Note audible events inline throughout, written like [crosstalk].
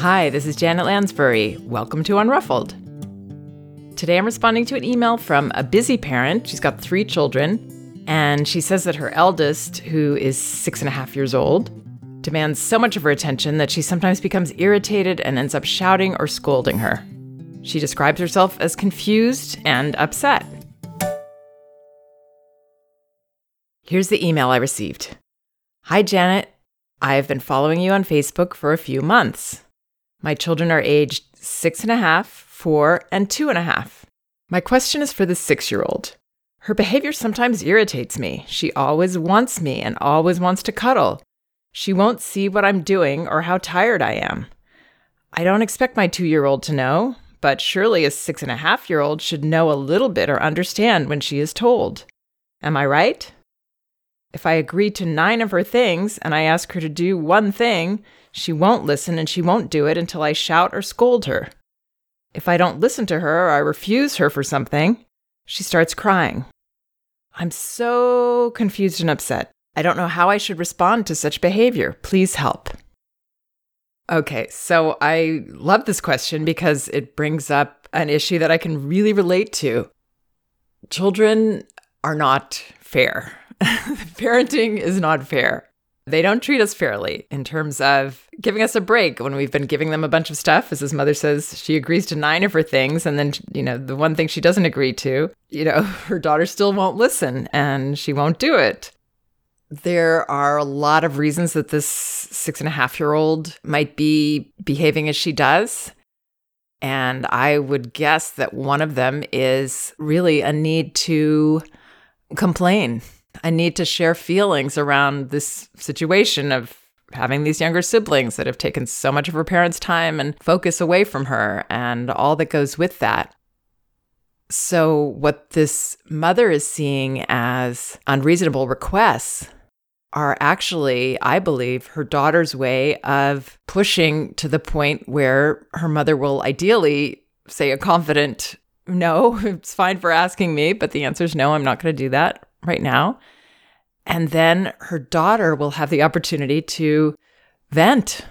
Hi, this is Janet Lansbury. Welcome to Unruffled. Today I'm responding to an email from a busy parent. She's got three children, and she says that her eldest, who is six and a half years old, demands so much of her attention that she sometimes becomes irritated and ends up shouting or scolding her. She describes herself as confused and upset. Here's the email I received Hi, Janet. I have been following you on Facebook for a few months. My children are aged six and a half, four, and two and a half. My question is for the six year old. Her behavior sometimes irritates me. She always wants me and always wants to cuddle. She won't see what I'm doing or how tired I am. I don't expect my two year old to know, but surely a six and a half year old should know a little bit or understand when she is told. Am I right? If I agree to nine of her things and I ask her to do one thing, she won't listen and she won't do it until I shout or scold her. If I don't listen to her or I refuse her for something, she starts crying. I'm so confused and upset. I don't know how I should respond to such behavior. Please help. Okay, so I love this question because it brings up an issue that I can really relate to. Children are not fair. [laughs] Parenting is not fair. They don't treat us fairly in terms of giving us a break when we've been giving them a bunch of stuff. As his mother says, she agrees to nine of her things. And then, you know, the one thing she doesn't agree to, you know, [laughs] her daughter still won't listen and she won't do it. There are a lot of reasons that this six and a half year old might be behaving as she does. And I would guess that one of them is really a need to complain I need to share feelings around this situation of having these younger siblings that have taken so much of her parents' time and focus away from her and all that goes with that. So, what this mother is seeing as unreasonable requests are actually, I believe, her daughter's way of pushing to the point where her mother will ideally say a confident, no, [laughs] it's fine for asking me, but the answer is no, I'm not going to do that right now. And then her daughter will have the opportunity to vent.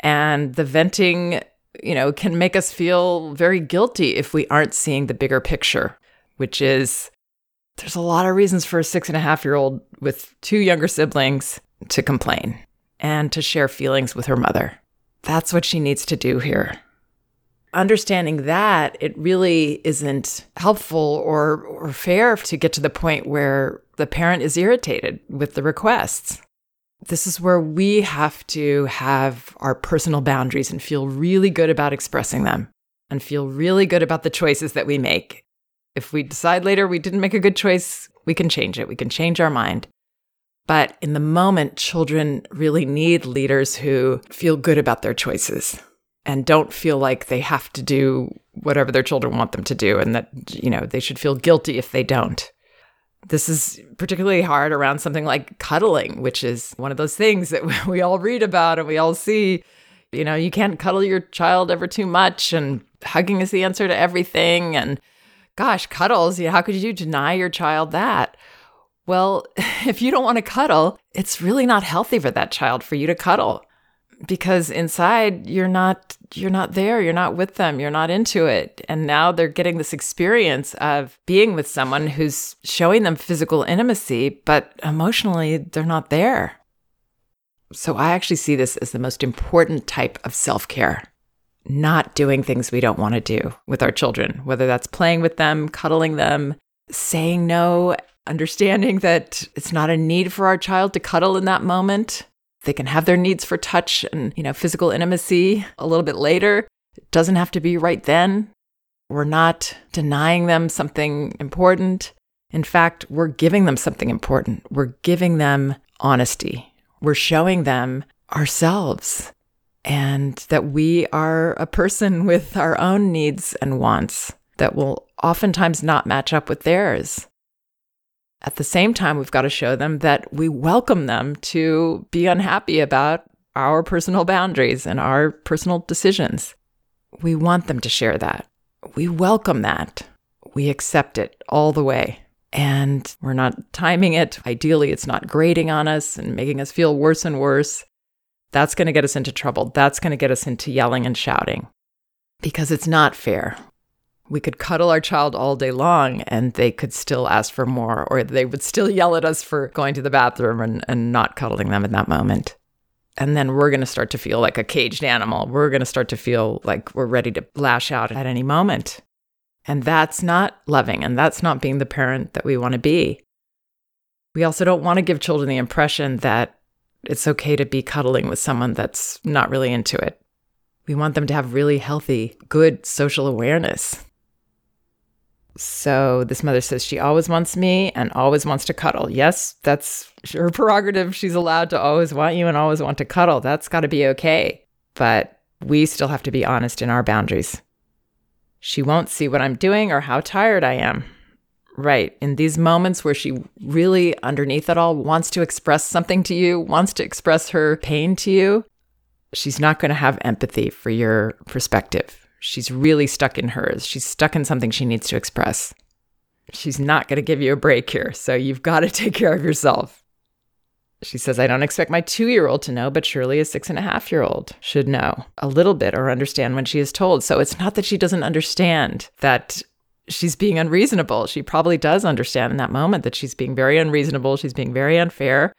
And the venting, you know, can make us feel very guilty if we aren't seeing the bigger picture, which is there's a lot of reasons for a six and a half year old with two younger siblings to complain and to share feelings with her mother. That's what she needs to do here understanding that it really isn't helpful or, or fair to get to the point where the parent is irritated with the requests. This is where we have to have our personal boundaries and feel really good about expressing them and feel really good about the choices that we make. If we decide later we didn't make a good choice, we can change it. We can change our mind. But in the moment, children really need leaders who feel good about their choices and don't feel like they have to do whatever their children want them to do and that you know they should feel guilty if they don't. This is particularly hard around something like cuddling which is one of those things that [laughs] we all read about and we all see. You know you can't cuddle your child ever too much and hugging is the answer to everything. And gosh cuddles you know, how could you deny your child that? Well [laughs] if you don't want to cuddle it's really not healthy for that child for you to cuddle because inside you're not you're not there you're not with them you're not into it. And now they're getting this experience of being with someone who's showing them physical intimacy but emotionally they're not there. So i actually see this as the most important type of self-care not doing things we don't want to do with our children whether that's playing with them cuddling them saying no understanding that it's not a need for our child to cuddle in that moment they can have their needs for touch and, you know, physical intimacy a little bit later. It doesn't have to be right then. We're not denying them something important. In fact, we're giving them something important. We're giving them honesty. We're showing them ourselves and that we are a person with our own needs and wants that will oftentimes not match up with theirs. At the same time, we've got to show them that we welcome them to be unhappy about our personal boundaries and our personal decisions. We want them to share that. We welcome that. We accept it all the way. And we're not timing it. Ideally, it's not grating on us and making us feel worse and worse. That's going to get us into trouble. That's going to get us into yelling and shouting because it's not fair. We could cuddle our child all day long and they could still ask for more, or they would still yell at us for going to the bathroom and, and not cuddling them in that moment. And then we're going to start to feel like a caged animal. We're going to start to feel like we're ready to lash out at any moment. And that's not loving, and that's not being the parent that we want to be. We also don't want to give children the impression that it's okay to be cuddling with someone that's not really into it. We want them to have really healthy, good social awareness. So this mother says she always wants me and always wants to cuddle. Yes, that's her prerogative. She's allowed to always want you and always want to cuddle. That's got to be okay. But we still have to be honest in our boundaries. She won't see what I'm doing or how tired I am. Right. In these moments where she really, underneath it all, wants to express something to you, wants to express her pain to you, she's not going to have empathy for your perspective. She's really stuck in hers. She's stuck in something she needs to express. She's not going to give you a break here. So you've got to [laughs] take care of yourself. She says, I don't expect my two year old to know, but surely a six and a half year old should know a little bit or understand when she is told. So it's not that she doesn't understand that she's being unreasonable. She probably does understand in that moment that she's being very unreasonable, she's being very unfair,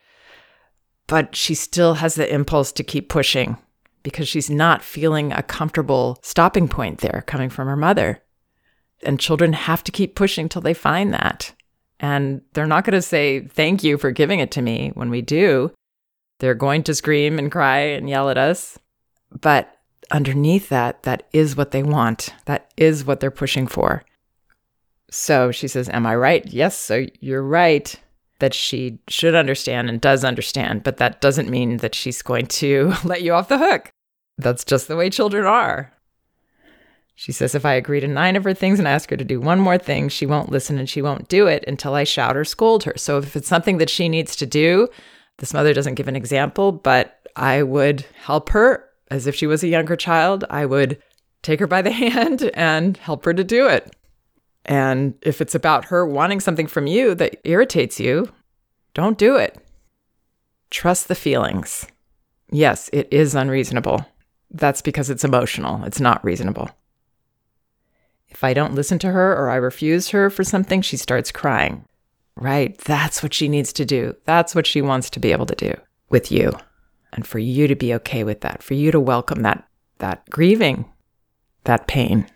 but she still has the impulse to keep pushing because she's not feeling a comfortable stopping point there coming from her mother. And children have to keep pushing till they find that. And they're not going to say, Thank you for giving it to me when we do. They're going to scream and cry and yell at us. But underneath that, that is what they want. That is what they're pushing for. So she says, Am I right? Yes, so you're right that she should understand and does understand, but that doesn't mean that she's going to [laughs] let you off the hook. That's just the way children are. She says, if I agree to nine of her things and ask her to do one more thing, she won't listen and she won't do it until I shout or scold her. So if it's something that she needs to do, this mother doesn't give an example, but I would help her as if she was a younger child. I would take her by the [laughs] hand and help her to do it. And if it's about her wanting something from you that irritates you, don't do it. Trust the feelings. Yes, it is unreasonable. That's because it's emotional, it's not reasonable. If I don't listen to her or I refuse her for something, she starts crying. Right, that's what she needs to do. That's what she wants to be able to do with you. And for you to be okay with that, for you to welcome that that grieving, that pain.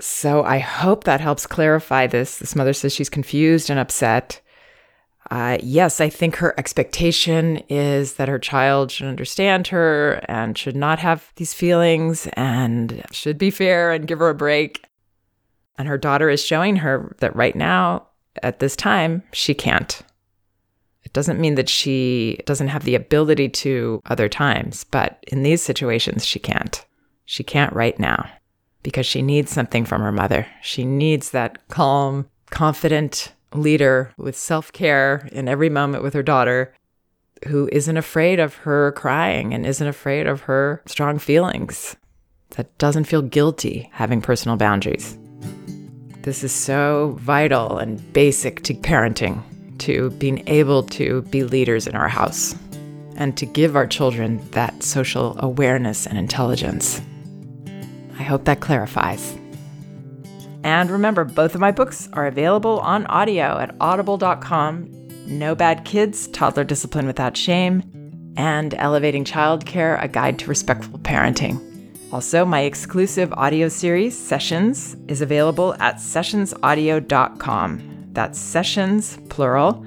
So I hope that helps clarify this. This mother says she's confused and upset. Uh, yes, I think her expectation is that her child should understand her and should not have these feelings and should be fair and give her a break. And her daughter is showing her that right now, at this time, she can't. It doesn't mean that she doesn't have the ability to other times, but in these situations, she can't. She can't right now because she needs something from her mother. She needs that calm, confident leader with self care in every moment with her daughter who isn't afraid of her crying and isn't afraid of her strong feelings, that doesn't feel guilty having personal boundaries. This is so vital and basic to parenting, to being able to be leaders in our house and to give our children that social awareness and intelligence. Hope that clarifies. And remember, both of my books are available on audio at audible.com No Bad Kids, Toddler Discipline Without Shame, and Elevating Childcare, A Guide to Respectful Parenting. Also, my exclusive audio series, Sessions, is available at sessionsaudio.com. That's sessions, plural,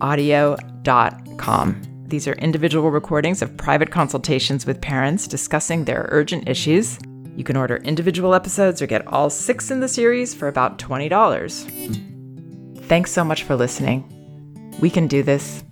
audio.com. These are individual recordings of private consultations with parents discussing their urgent issues you can order individual episodes or get all six in the series for about $20. Thanks so much for listening. We can do this.